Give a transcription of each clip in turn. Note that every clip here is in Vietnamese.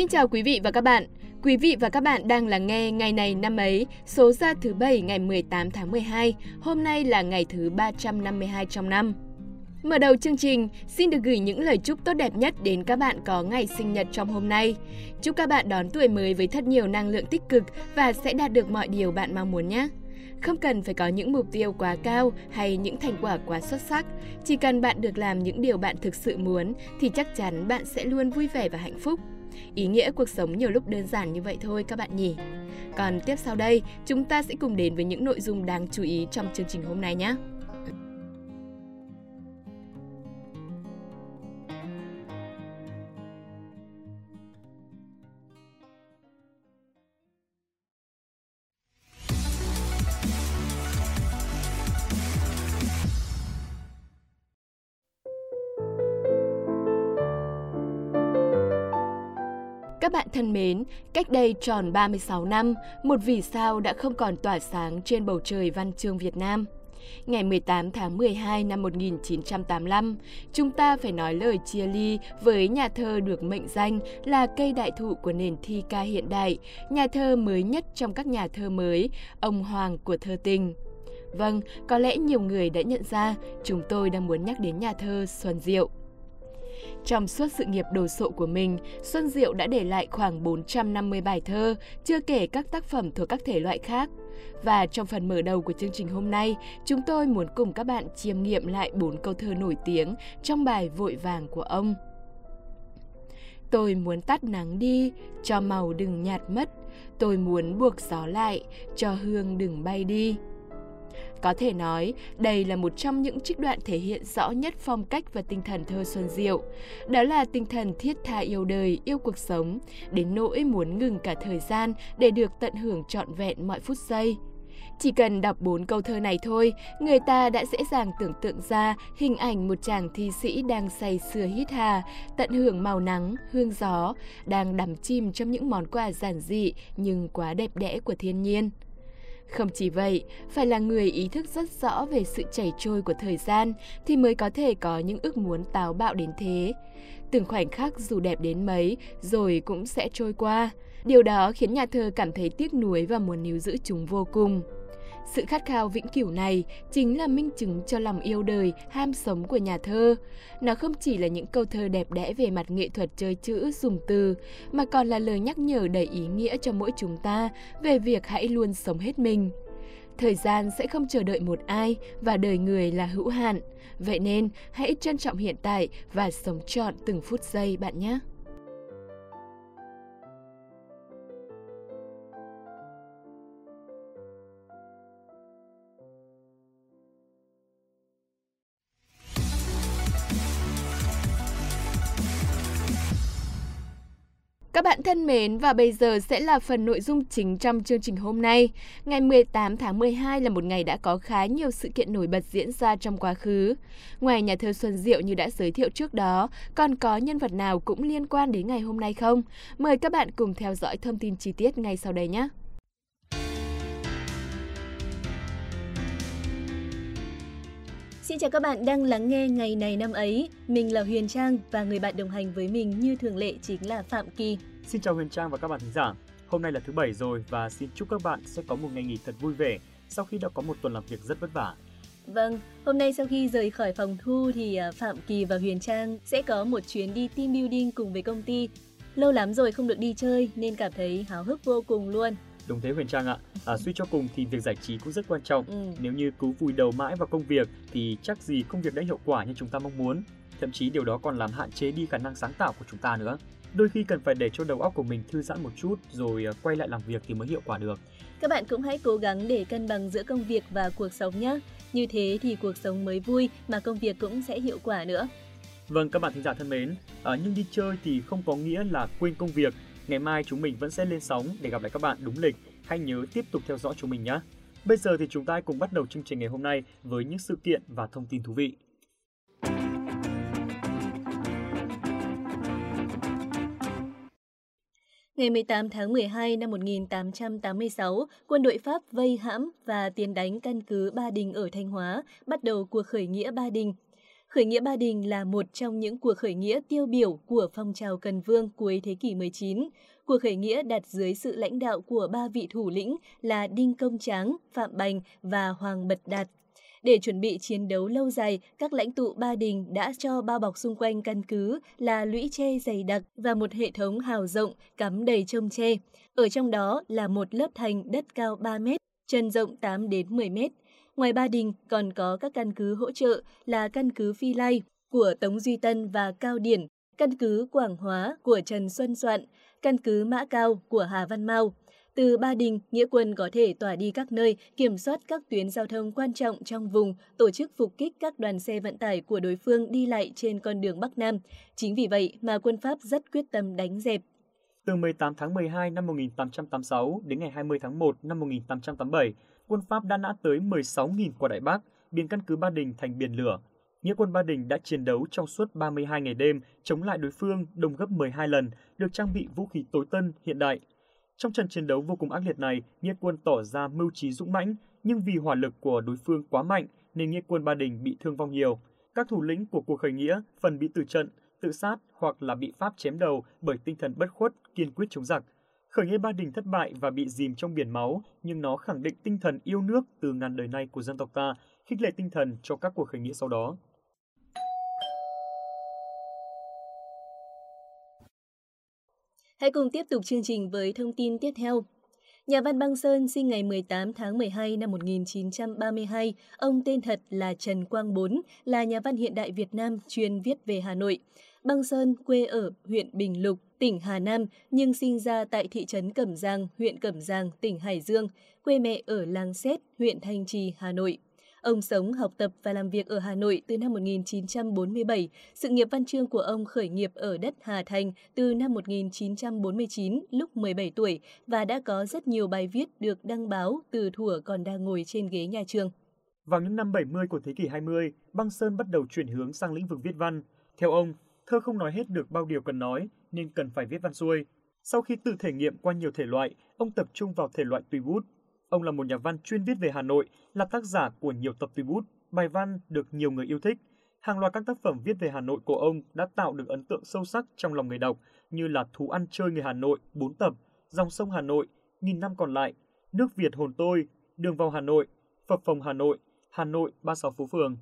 Xin chào quý vị và các bạn. Quý vị và các bạn đang lắng nghe ngày này năm ấy, số ra thứ bảy ngày 18 tháng 12. Hôm nay là ngày thứ 352 trong năm. Mở đầu chương trình, xin được gửi những lời chúc tốt đẹp nhất đến các bạn có ngày sinh nhật trong hôm nay. Chúc các bạn đón tuổi mới với thật nhiều năng lượng tích cực và sẽ đạt được mọi điều bạn mong muốn nhé. Không cần phải có những mục tiêu quá cao hay những thành quả quá xuất sắc, chỉ cần bạn được làm những điều bạn thực sự muốn thì chắc chắn bạn sẽ luôn vui vẻ và hạnh phúc. Ý nghĩa cuộc sống nhiều lúc đơn giản như vậy thôi các bạn nhỉ. Còn tiếp sau đây, chúng ta sẽ cùng đến với những nội dung đáng chú ý trong chương trình hôm nay nhé. Thân mến, cách đây tròn 36 năm, một vì sao đã không còn tỏa sáng trên bầu trời văn chương Việt Nam. Ngày 18 tháng 12 năm 1985, chúng ta phải nói lời chia ly với nhà thơ được mệnh danh là cây đại thụ của nền thi ca hiện đại, nhà thơ mới nhất trong các nhà thơ mới, ông Hoàng của thơ tình. Vâng, có lẽ nhiều người đã nhận ra chúng tôi đang muốn nhắc đến nhà thơ Xuân Diệu. Trong suốt sự nghiệp đồ sộ của mình, Xuân Diệu đã để lại khoảng 450 bài thơ, chưa kể các tác phẩm thuộc các thể loại khác. Và trong phần mở đầu của chương trình hôm nay, chúng tôi muốn cùng các bạn chiêm nghiệm lại bốn câu thơ nổi tiếng trong bài Vội vàng của ông. Tôi muốn tắt nắng đi, cho màu đừng nhạt mất. Tôi muốn buộc gió lại, cho hương đừng bay đi. Có thể nói, đây là một trong những trích đoạn thể hiện rõ nhất phong cách và tinh thần thơ Xuân Diệu. Đó là tinh thần thiết tha yêu đời, yêu cuộc sống, đến nỗi muốn ngừng cả thời gian để được tận hưởng trọn vẹn mọi phút giây. Chỉ cần đọc bốn câu thơ này thôi, người ta đã dễ dàng tưởng tượng ra hình ảnh một chàng thi sĩ đang say sưa hít hà, tận hưởng màu nắng, hương gió, đang đắm chìm trong những món quà giản dị nhưng quá đẹp đẽ của thiên nhiên. Không chỉ vậy, phải là người ý thức rất rõ về sự chảy trôi của thời gian thì mới có thể có những ước muốn táo bạo đến thế. Từng khoảnh khắc dù đẹp đến mấy rồi cũng sẽ trôi qua. Điều đó khiến nhà thơ cảm thấy tiếc nuối và muốn níu giữ chúng vô cùng. Sự khát khao vĩnh cửu này chính là minh chứng cho lòng yêu đời, ham sống của nhà thơ. Nó không chỉ là những câu thơ đẹp đẽ về mặt nghệ thuật chơi chữ, dùng từ, mà còn là lời nhắc nhở đầy ý nghĩa cho mỗi chúng ta về việc hãy luôn sống hết mình. Thời gian sẽ không chờ đợi một ai và đời người là hữu hạn. Vậy nên, hãy trân trọng hiện tại và sống trọn từng phút giây bạn nhé. Các bạn thân mến và bây giờ sẽ là phần nội dung chính trong chương trình hôm nay. Ngày 18 tháng 12 là một ngày đã có khá nhiều sự kiện nổi bật diễn ra trong quá khứ. Ngoài nhà thơ Xuân Diệu như đã giới thiệu trước đó, còn có nhân vật nào cũng liên quan đến ngày hôm nay không? Mời các bạn cùng theo dõi thông tin chi tiết ngay sau đây nhé. Xin chào các bạn đang lắng nghe ngày này năm ấy. Mình là Huyền Trang và người bạn đồng hành với mình như thường lệ chính là Phạm Kỳ. Xin chào Huyền Trang và các bạn thính giả. Hôm nay là thứ bảy rồi và xin chúc các bạn sẽ có một ngày nghỉ thật vui vẻ sau khi đã có một tuần làm việc rất vất vả. Vâng, hôm nay sau khi rời khỏi phòng thu thì à, Phạm Kỳ và Huyền Trang sẽ có một chuyến đi team building cùng với công ty. Lâu lắm rồi không được đi chơi nên cảm thấy háo hức vô cùng luôn. Đúng thế Huyền Trang ạ. À, suy cho cùng thì việc giải trí cũng rất quan trọng. Ừ. Nếu như cứ vùi đầu mãi vào công việc thì chắc gì công việc đã hiệu quả như chúng ta mong muốn. Thậm chí điều đó còn làm hạn chế đi khả năng sáng tạo của chúng ta nữa. Đôi khi cần phải để cho đầu óc của mình thư giãn một chút rồi à, quay lại làm việc thì mới hiệu quả được. Các bạn cũng hãy cố gắng để cân bằng giữa công việc và cuộc sống nhé. Như thế thì cuộc sống mới vui mà công việc cũng sẽ hiệu quả nữa. Vâng các bạn thính giả thân mến, à, nhưng đi chơi thì không có nghĩa là quên công việc Ngày mai chúng mình vẫn sẽ lên sóng để gặp lại các bạn đúng lịch. Hãy nhớ tiếp tục theo dõi chúng mình nhé. Bây giờ thì chúng ta cùng bắt đầu chương trình ngày hôm nay với những sự kiện và thông tin thú vị. Ngày 18 tháng 12 năm 1886, quân đội Pháp vây hãm và tiến đánh căn cứ Ba Đình ở Thanh Hóa, bắt đầu cuộc khởi nghĩa Ba Đình Khởi nghĩa Ba Đình là một trong những cuộc khởi nghĩa tiêu biểu của phong trào Cần Vương cuối thế kỷ 19. Cuộc khởi nghĩa đặt dưới sự lãnh đạo của ba vị thủ lĩnh là Đinh Công Tráng, Phạm Bành và Hoàng Bật Đạt. Để chuẩn bị chiến đấu lâu dài, các lãnh tụ Ba Đình đã cho bao bọc xung quanh căn cứ là lũy tre dày đặc và một hệ thống hào rộng cắm đầy trông tre. Ở trong đó là một lớp thành đất cao 3 mét, chân rộng 8 đến 10 mét. Ngoài Ba Đình còn có các căn cứ hỗ trợ là căn cứ Phi Lai của Tống Duy Tân và Cao Điển, căn cứ Quảng Hóa của Trần Xuân Soạn, căn cứ Mã Cao của Hà Văn Mau. Từ Ba Đình, Nghĩa quân có thể tỏa đi các nơi, kiểm soát các tuyến giao thông quan trọng trong vùng, tổ chức phục kích các đoàn xe vận tải của đối phương đi lại trên con đường Bắc Nam. Chính vì vậy mà quân Pháp rất quyết tâm đánh dẹp. Từ 18 tháng 12 năm 1886 đến ngày 20 tháng 1 năm 1887, quân Pháp đã nã tới 16.000 quả Đại Bác, biến căn cứ Ba Đình thành biển lửa. Nghĩa quân Ba Đình đã chiến đấu trong suốt 32 ngày đêm, chống lại đối phương đồng gấp 12 lần, được trang bị vũ khí tối tân, hiện đại. Trong trận chiến đấu vô cùng ác liệt này, Nghĩa quân tỏ ra mưu trí dũng mãnh, nhưng vì hỏa lực của đối phương quá mạnh nên Nghĩa quân Ba Đình bị thương vong nhiều. Các thủ lĩnh của cuộc khởi nghĩa phần bị tử trận, tự sát hoặc là bị Pháp chém đầu bởi tinh thần bất khuất, kiên quyết chống giặc. Khởi nghĩa Ba Đình thất bại và bị dìm trong biển máu, nhưng nó khẳng định tinh thần yêu nước từ ngàn đời nay của dân tộc ta, khích lệ tinh thần cho các cuộc khởi nghĩa sau đó. Hãy cùng tiếp tục chương trình với thông tin tiếp theo. Nhà văn Băng Sơn sinh ngày 18 tháng 12 năm 1932. Ông tên thật là Trần Quang Bốn, là nhà văn hiện đại Việt Nam chuyên viết về Hà Nội. Băng Sơn quê ở huyện Bình Lục, tỉnh Hà Nam, nhưng sinh ra tại thị trấn Cẩm Giang, huyện Cẩm Giang, tỉnh Hải Dương. Quê mẹ ở Làng Xét, huyện Thanh Trì, Hà Nội. Ông sống, học tập và làm việc ở Hà Nội từ năm 1947. Sự nghiệp văn chương của ông khởi nghiệp ở đất Hà Thành từ năm 1949 lúc 17 tuổi và đã có rất nhiều bài viết được đăng báo từ thuở còn đang ngồi trên ghế nhà trường. Vào những năm 70 của thế kỷ 20, Băng Sơn bắt đầu chuyển hướng sang lĩnh vực viết văn. Theo ông, thơ không nói hết được bao điều cần nói nên cần phải viết văn xuôi. Sau khi tự thể nghiệm qua nhiều thể loại, ông tập trung vào thể loại tùy bút, Ông là một nhà văn chuyên viết về Hà Nội, là tác giả của nhiều tập tùy bút, bài văn được nhiều người yêu thích. Hàng loạt các tác phẩm viết về Hà Nội của ông đã tạo được ấn tượng sâu sắc trong lòng người đọc như là Thú ăn chơi người Hà Nội 4 tập, Dòng sông Hà Nội, Nghìn năm còn lại, Nước Việt hồn tôi, Đường vào Hà Nội, Phập phòng Hà Nội, Hà Nội 36 phố phường.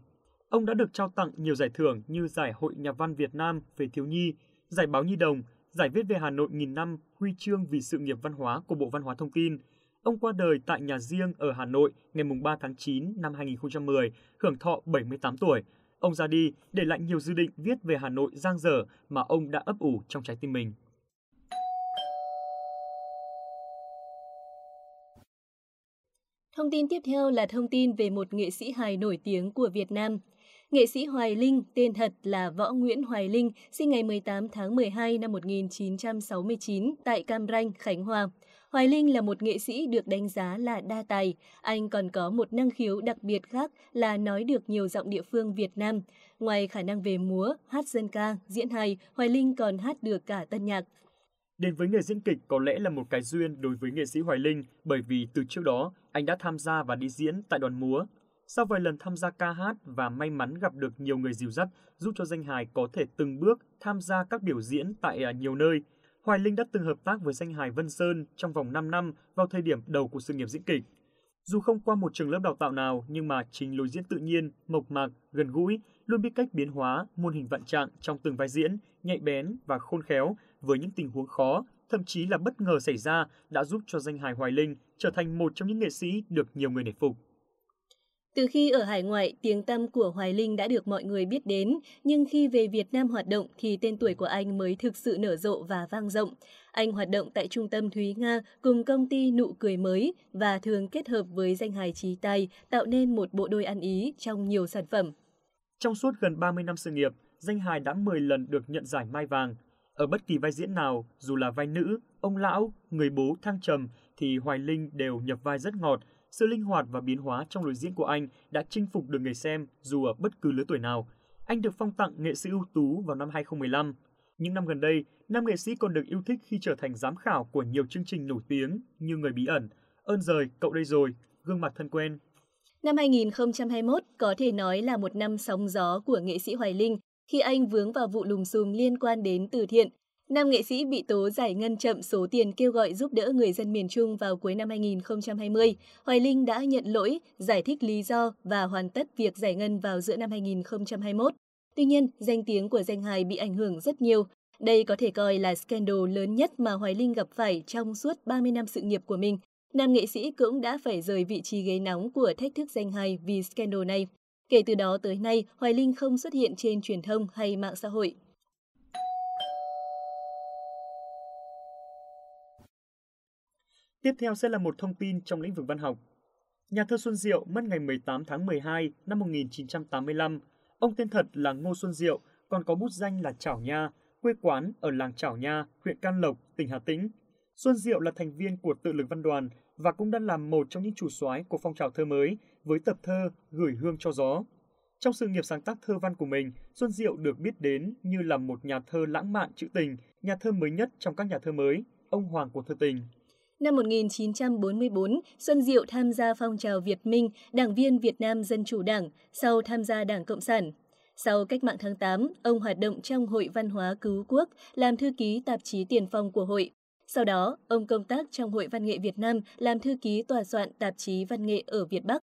Ông đã được trao tặng nhiều giải thưởng như Giải Hội Nhà văn Việt Nam về thiếu nhi, Giải báo Nhi đồng, Giải viết về Hà Nội nghìn năm, Huy chương vì sự nghiệp văn hóa của Bộ Văn hóa Thông tin, Ông qua đời tại nhà riêng ở Hà Nội ngày 3 tháng 9 năm 2010, hưởng thọ 78 tuổi. Ông ra đi để lại nhiều dự định viết về Hà Nội giang dở mà ông đã ấp ủ trong trái tim mình. Thông tin tiếp theo là thông tin về một nghệ sĩ hài nổi tiếng của Việt Nam. Nghệ sĩ Hoài Linh, tên thật là Võ Nguyễn Hoài Linh, sinh ngày 18 tháng 12 năm 1969 tại Cam Ranh, Khánh Hòa. Hoài Linh là một nghệ sĩ được đánh giá là đa tài. Anh còn có một năng khiếu đặc biệt khác là nói được nhiều giọng địa phương Việt Nam. Ngoài khả năng về múa, hát dân ca, diễn hài, Hoài Linh còn hát được cả tân nhạc. Đến với nghề diễn kịch có lẽ là một cái duyên đối với nghệ sĩ Hoài Linh bởi vì từ trước đó anh đã tham gia và đi diễn tại đoàn múa. Sau vài lần tham gia ca hát và may mắn gặp được nhiều người dìu dắt giúp cho danh hài có thể từng bước tham gia các biểu diễn tại à, nhiều nơi – Hoài Linh đã từng hợp tác với danh hài Vân Sơn trong vòng 5 năm vào thời điểm đầu của sự nghiệp diễn kịch. Dù không qua một trường lớp đào tạo nào nhưng mà chính lối diễn tự nhiên, mộc mạc, gần gũi, luôn biết cách biến hóa muôn hình vạn trạng trong từng vai diễn, nhạy bén và khôn khéo với những tình huống khó, thậm chí là bất ngờ xảy ra đã giúp cho danh hài Hoài Linh trở thành một trong những nghệ sĩ được nhiều người nể phục. Từ khi ở hải ngoại, tiếng tăm của Hoài Linh đã được mọi người biết đến, nhưng khi về Việt Nam hoạt động thì tên tuổi của anh mới thực sự nở rộ và vang rộng. Anh hoạt động tại trung tâm Thúy Nga cùng công ty Nụ Cười Mới và thường kết hợp với danh hài trí tài tạo nên một bộ đôi ăn ý trong nhiều sản phẩm. Trong suốt gần 30 năm sự nghiệp, danh hài đã 10 lần được nhận giải Mai Vàng. Ở bất kỳ vai diễn nào, dù là vai nữ, ông lão, người bố thăng trầm thì Hoài Linh đều nhập vai rất ngọt, sự linh hoạt và biến hóa trong lối diễn của anh đã chinh phục được người xem dù ở bất cứ lứa tuổi nào. Anh được phong tặng nghệ sĩ ưu tú vào năm 2015. Những năm gần đây, nam nghệ sĩ còn được yêu thích khi trở thành giám khảo của nhiều chương trình nổi tiếng như Người bí ẩn, Ơn rời, Cậu đây rồi, Gương mặt thân quen. Năm 2021 có thể nói là một năm sóng gió của nghệ sĩ Hoài Linh khi anh vướng vào vụ lùm xùm liên quan đến từ thiện. Nam nghệ sĩ bị tố giải ngân chậm số tiền kêu gọi giúp đỡ người dân miền Trung vào cuối năm 2020. Hoài Linh đã nhận lỗi, giải thích lý do và hoàn tất việc giải ngân vào giữa năm 2021. Tuy nhiên, danh tiếng của danh hài bị ảnh hưởng rất nhiều. Đây có thể coi là scandal lớn nhất mà Hoài Linh gặp phải trong suốt 30 năm sự nghiệp của mình. Nam nghệ sĩ cũng đã phải rời vị trí ghế nóng của thách thức danh hài vì scandal này. Kể từ đó tới nay, Hoài Linh không xuất hiện trên truyền thông hay mạng xã hội. Tiếp theo sẽ là một thông tin trong lĩnh vực văn học. Nhà thơ Xuân Diệu mất ngày 18 tháng 12 năm 1985. Ông tên thật là Ngô Xuân Diệu, còn có bút danh là Chảo Nha, quê quán ở làng Chảo Nha, huyện Can Lộc, tỉnh Hà Tĩnh. Xuân Diệu là thành viên của tự lực văn đoàn và cũng đã làm một trong những chủ soái của phong trào thơ mới với tập thơ Gửi hương cho gió. Trong sự nghiệp sáng tác thơ văn của mình, Xuân Diệu được biết đến như là một nhà thơ lãng mạn trữ tình, nhà thơ mới nhất trong các nhà thơ mới, ông hoàng của thơ tình. Năm 1944, Xuân Diệu tham gia phong trào Việt Minh, đảng viên Việt Nam Dân Chủ Đảng, sau tham gia Đảng Cộng sản. Sau cách mạng tháng 8, ông hoạt động trong Hội Văn hóa Cứu Quốc, làm thư ký tạp chí tiền phong của hội. Sau đó, ông công tác trong Hội Văn nghệ Việt Nam, làm thư ký tòa soạn tạp chí Văn nghệ ở Việt Bắc.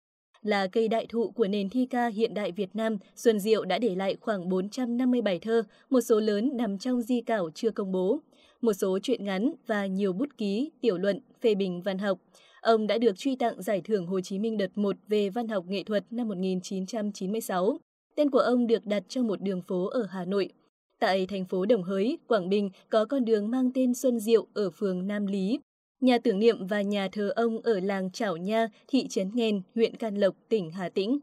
Là cây đại thụ của nền thi ca hiện đại Việt Nam, Xuân Diệu đã để lại khoảng 450 bài thơ, một số lớn nằm trong di cảo chưa công bố một số truyện ngắn và nhiều bút ký, tiểu luận, phê bình văn học. Ông đã được truy tặng Giải thưởng Hồ Chí Minh đợt 1 về văn học nghệ thuật năm 1996. Tên của ông được đặt trong một đường phố ở Hà Nội. Tại thành phố Đồng Hới, Quảng Bình có con đường mang tên Xuân Diệu ở phường Nam Lý. Nhà tưởng niệm và nhà thờ ông ở làng Chảo Nha, thị trấn Nghèn, huyện Can Lộc, tỉnh Hà Tĩnh.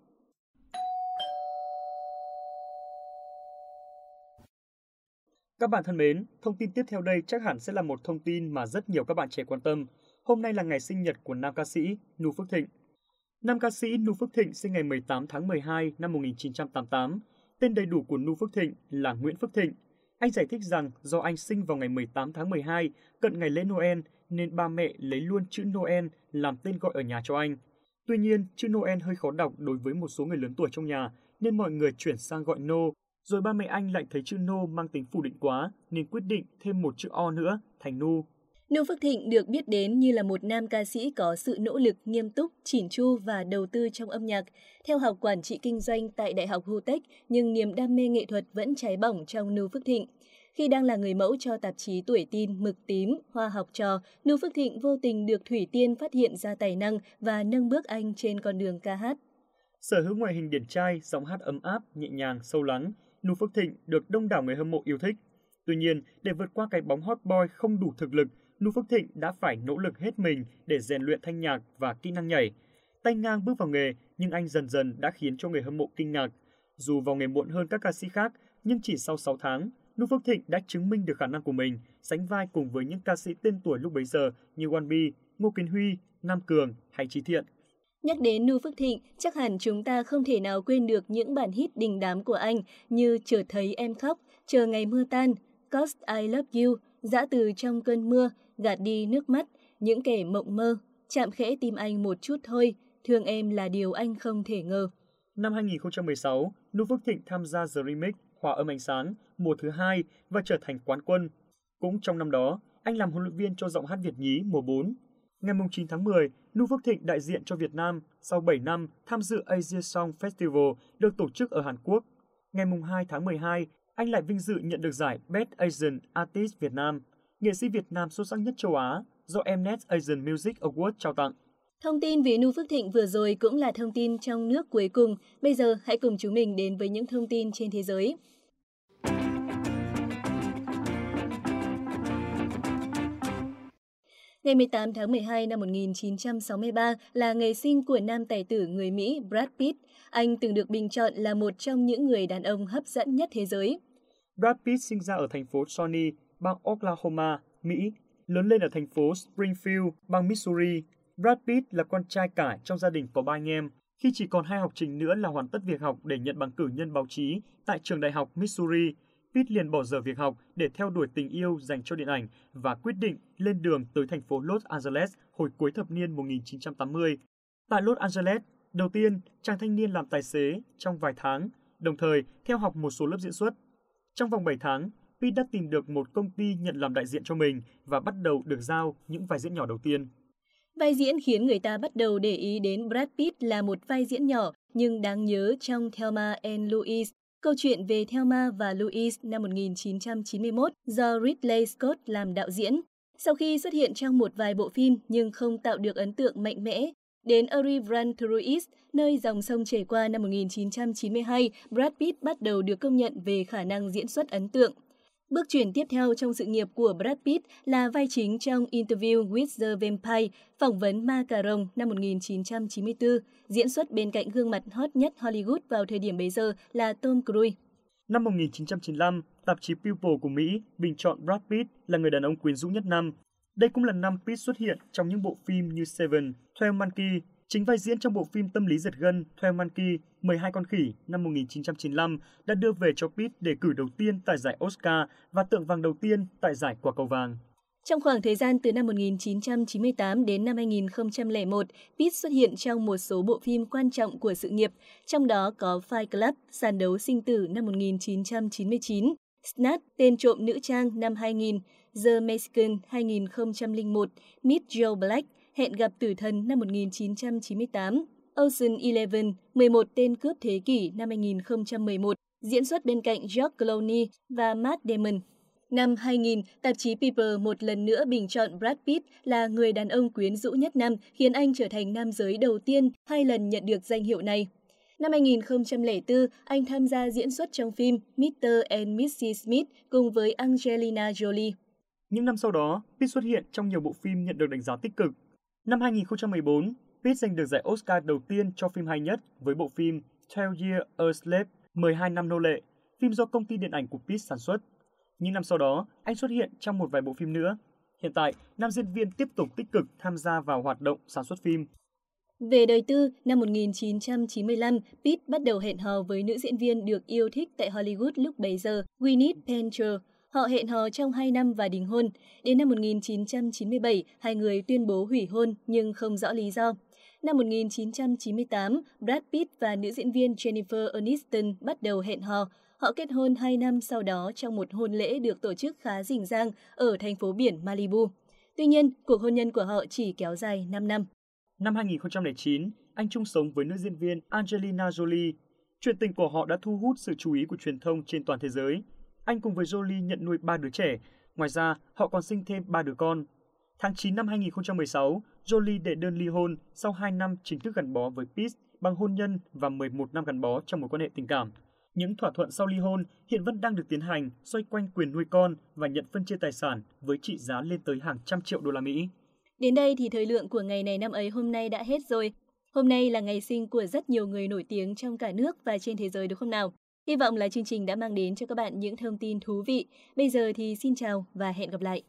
Các bạn thân mến, thông tin tiếp theo đây chắc hẳn sẽ là một thông tin mà rất nhiều các bạn trẻ quan tâm. Hôm nay là ngày sinh nhật của nam ca sĩ Nu Phước Thịnh. Nam ca sĩ Nu Phước Thịnh sinh ngày 18 tháng 12 năm 1988. Tên đầy đủ của Nu Phước Thịnh là Nguyễn Phước Thịnh. Anh giải thích rằng do anh sinh vào ngày 18 tháng 12, cận ngày lễ Noel, nên ba mẹ lấy luôn chữ Noel làm tên gọi ở nhà cho anh. Tuy nhiên, chữ Noel hơi khó đọc đối với một số người lớn tuổi trong nhà, nên mọi người chuyển sang gọi No rồi ba mẹ anh lại thấy chữ nô mang tính phủ định quá nên quyết định thêm một chữ o nữa thành nu. Nu Phước Thịnh được biết đến như là một nam ca sĩ có sự nỗ lực nghiêm túc, chỉn chu và đầu tư trong âm nhạc. Theo học quản trị kinh doanh tại Đại học Hutech, nhưng niềm đam mê nghệ thuật vẫn cháy bỏng trong Nu Phước Thịnh. Khi đang là người mẫu cho tạp chí Tuổi Tin, Mực Tím, Hoa học trò, Nu Phước Thịnh vô tình được Thủy Tiên phát hiện ra tài năng và nâng bước anh trên con đường ca hát. Sở hữu ngoại hình điển trai, giọng hát ấm áp, nhẹ nhàng, sâu lắng, Nú Phước Thịnh được đông đảo người hâm mộ yêu thích. Tuy nhiên, để vượt qua cái bóng hot boy không đủ thực lực, Nú Phước Thịnh đã phải nỗ lực hết mình để rèn luyện thanh nhạc và kỹ năng nhảy. Tay ngang bước vào nghề, nhưng anh dần dần đã khiến cho người hâm mộ kinh ngạc. Dù vào nghề muộn hơn các ca sĩ khác, nhưng chỉ sau 6 tháng, Nú Phước Thịnh đã chứng minh được khả năng của mình, sánh vai cùng với những ca sĩ tên tuổi lúc bấy giờ như One Ngô Kiến Huy, Nam Cường hay Trí Thiện. Nhắc đến Nu Phước Thịnh, chắc hẳn chúng ta không thể nào quên được những bản hit đình đám của anh như chờ thấy em khóc, Chờ ngày mưa tan, Cause I Love You, Dã từ trong cơn mưa, Gạt đi nước mắt, Những kẻ mộng mơ, Chạm khẽ tim anh một chút thôi, Thương em là điều anh không thể ngờ. Năm 2016, Nu Phước Thịnh tham gia The Remix Hòa âm ánh sáng mùa thứ hai và trở thành quán quân. Cũng trong năm đó, anh làm huấn luyện viên cho giọng hát Việt nhí mùa 4 Ngày 9 tháng 10, Nu Phước Thịnh đại diện cho Việt Nam sau 7 năm tham dự Asia Song Festival được tổ chức ở Hàn Quốc. Ngày 2 tháng 12, anh lại vinh dự nhận được giải Best Asian Artist Việt Nam, nghệ sĩ Việt Nam xuất sắc nhất châu Á do Mnet Asian Music Award trao tặng. Thông tin về Nu Phước Thịnh vừa rồi cũng là thông tin trong nước cuối cùng. Bây giờ hãy cùng chúng mình đến với những thông tin trên thế giới. Ngày 18 tháng 12 năm 1963 là ngày sinh của nam tài tử người Mỹ Brad Pitt. Anh từng được bình chọn là một trong những người đàn ông hấp dẫn nhất thế giới. Brad Pitt sinh ra ở thành phố Shawnee, bang Oklahoma, Mỹ, lớn lên ở thành phố Springfield, bang Missouri. Brad Pitt là con trai cả trong gia đình có ba anh em. Khi chỉ còn hai học trình nữa là hoàn tất việc học để nhận bằng cử nhân báo chí tại trường đại học Missouri, Pitt liền bỏ giờ việc học để theo đuổi tình yêu dành cho điện ảnh và quyết định lên đường tới thành phố Los Angeles hồi cuối thập niên 1980. Tại Los Angeles, Đầu tiên, chàng thanh niên làm tài xế trong vài tháng, đồng thời theo học một số lớp diễn xuất. Trong vòng 7 tháng, Pitt đã tìm được một công ty nhận làm đại diện cho mình và bắt đầu được giao những vai diễn nhỏ đầu tiên. Vai diễn khiến người ta bắt đầu để ý đến Brad Pitt là một vai diễn nhỏ nhưng đáng nhớ trong Thelma and Louise, câu chuyện về Thelma và Louise năm 1991 do Ridley Scott làm đạo diễn. Sau khi xuất hiện trong một vài bộ phim nhưng không tạo được ấn tượng mạnh mẽ, đến A River Through East, nơi dòng sông chảy qua năm 1992, Brad Pitt bắt đầu được công nhận về khả năng diễn xuất ấn tượng. Bước chuyển tiếp theo trong sự nghiệp của Brad Pitt là vai chính trong Interview with the Vampire, phỏng vấn ma cà rồng năm 1994, diễn xuất bên cạnh gương mặt hot nhất Hollywood vào thời điểm bấy giờ là Tom Cruise. Năm 1995, tạp chí People của Mỹ bình chọn Brad Pitt là người đàn ông quyến rũ nhất năm. Đây cũng là năm Pitt xuất hiện trong những bộ phim như Seven, Twelve Monkey, Chính vai diễn trong bộ phim tâm lý giật gân Thuê Monkey, 12 con khỉ năm 1995 đã đưa về cho Pitt đề cử đầu tiên tại giải Oscar và tượng vàng đầu tiên tại giải quả cầu vàng. Trong khoảng thời gian từ năm 1998 đến năm 2001, Pitt xuất hiện trong một số bộ phim quan trọng của sự nghiệp, trong đó có Fight Club, Sàn đấu sinh tử năm 1999, Snatch, tên trộm nữ trang năm 2000, The Mexican 2001, Meet Joe Black, Hẹn gặp tử thần năm 1998, Ocean Eleven, 11 tên cướp thế kỷ năm 2011, diễn xuất bên cạnh George Clooney và Matt Damon. Năm 2000, tạp chí People một lần nữa bình chọn Brad Pitt là người đàn ông quyến rũ nhất năm, khiến anh trở thành nam giới đầu tiên hai lần nhận được danh hiệu này. Năm 2004, anh tham gia diễn xuất trong phim Mr. and Mrs. Smith cùng với Angelina Jolie. Những năm sau đó, Pitt xuất hiện trong nhiều bộ phim nhận được đánh giá tích cực. Năm 2014, Pitt giành được giải Oscar đầu tiên cho phim hay nhất với bộ phim 12 Year a Slave, 12 năm nô lệ, phim do công ty điện ảnh của Pitt sản xuất. Những năm sau đó, anh xuất hiện trong một vài bộ phim nữa. Hiện tại, nam diễn viên tiếp tục tích cực tham gia vào hoạt động sản xuất phim. Về đời tư, năm 1995, Pitt bắt đầu hẹn hò với nữ diễn viên được yêu thích tại Hollywood lúc bấy giờ, Gwyneth Paltrow. Họ hẹn hò trong 2 năm và đính hôn. Đến năm 1997, hai người tuyên bố hủy hôn nhưng không rõ lý do. Năm 1998, Brad Pitt và nữ diễn viên Jennifer Aniston bắt đầu hẹn hò. Họ kết hôn 2 năm sau đó trong một hôn lễ được tổ chức khá rình rang ở thành phố biển Malibu. Tuy nhiên, cuộc hôn nhân của họ chỉ kéo dài 5 năm. Năm 2009, anh chung sống với nữ diễn viên Angelina Jolie. Chuyện tình của họ đã thu hút sự chú ý của truyền thông trên toàn thế giới. Anh cùng với Jolie nhận nuôi ba đứa trẻ. Ngoài ra, họ còn sinh thêm ba đứa con. Tháng 9 năm 2016, Jolie đệ đơn ly hôn sau 2 năm chính thức gắn bó với Pitt bằng hôn nhân và 11 năm gắn bó trong mối quan hệ tình cảm. Những thỏa thuận sau ly hôn hiện vẫn đang được tiến hành xoay quanh quyền nuôi con và nhận phân chia tài sản với trị giá lên tới hàng trăm triệu đô la Mỹ. Đến đây thì thời lượng của ngày này năm ấy hôm nay đã hết rồi. Hôm nay là ngày sinh của rất nhiều người nổi tiếng trong cả nước và trên thế giới đúng không nào? Hy vọng là chương trình đã mang đến cho các bạn những thông tin thú vị. Bây giờ thì xin chào và hẹn gặp lại.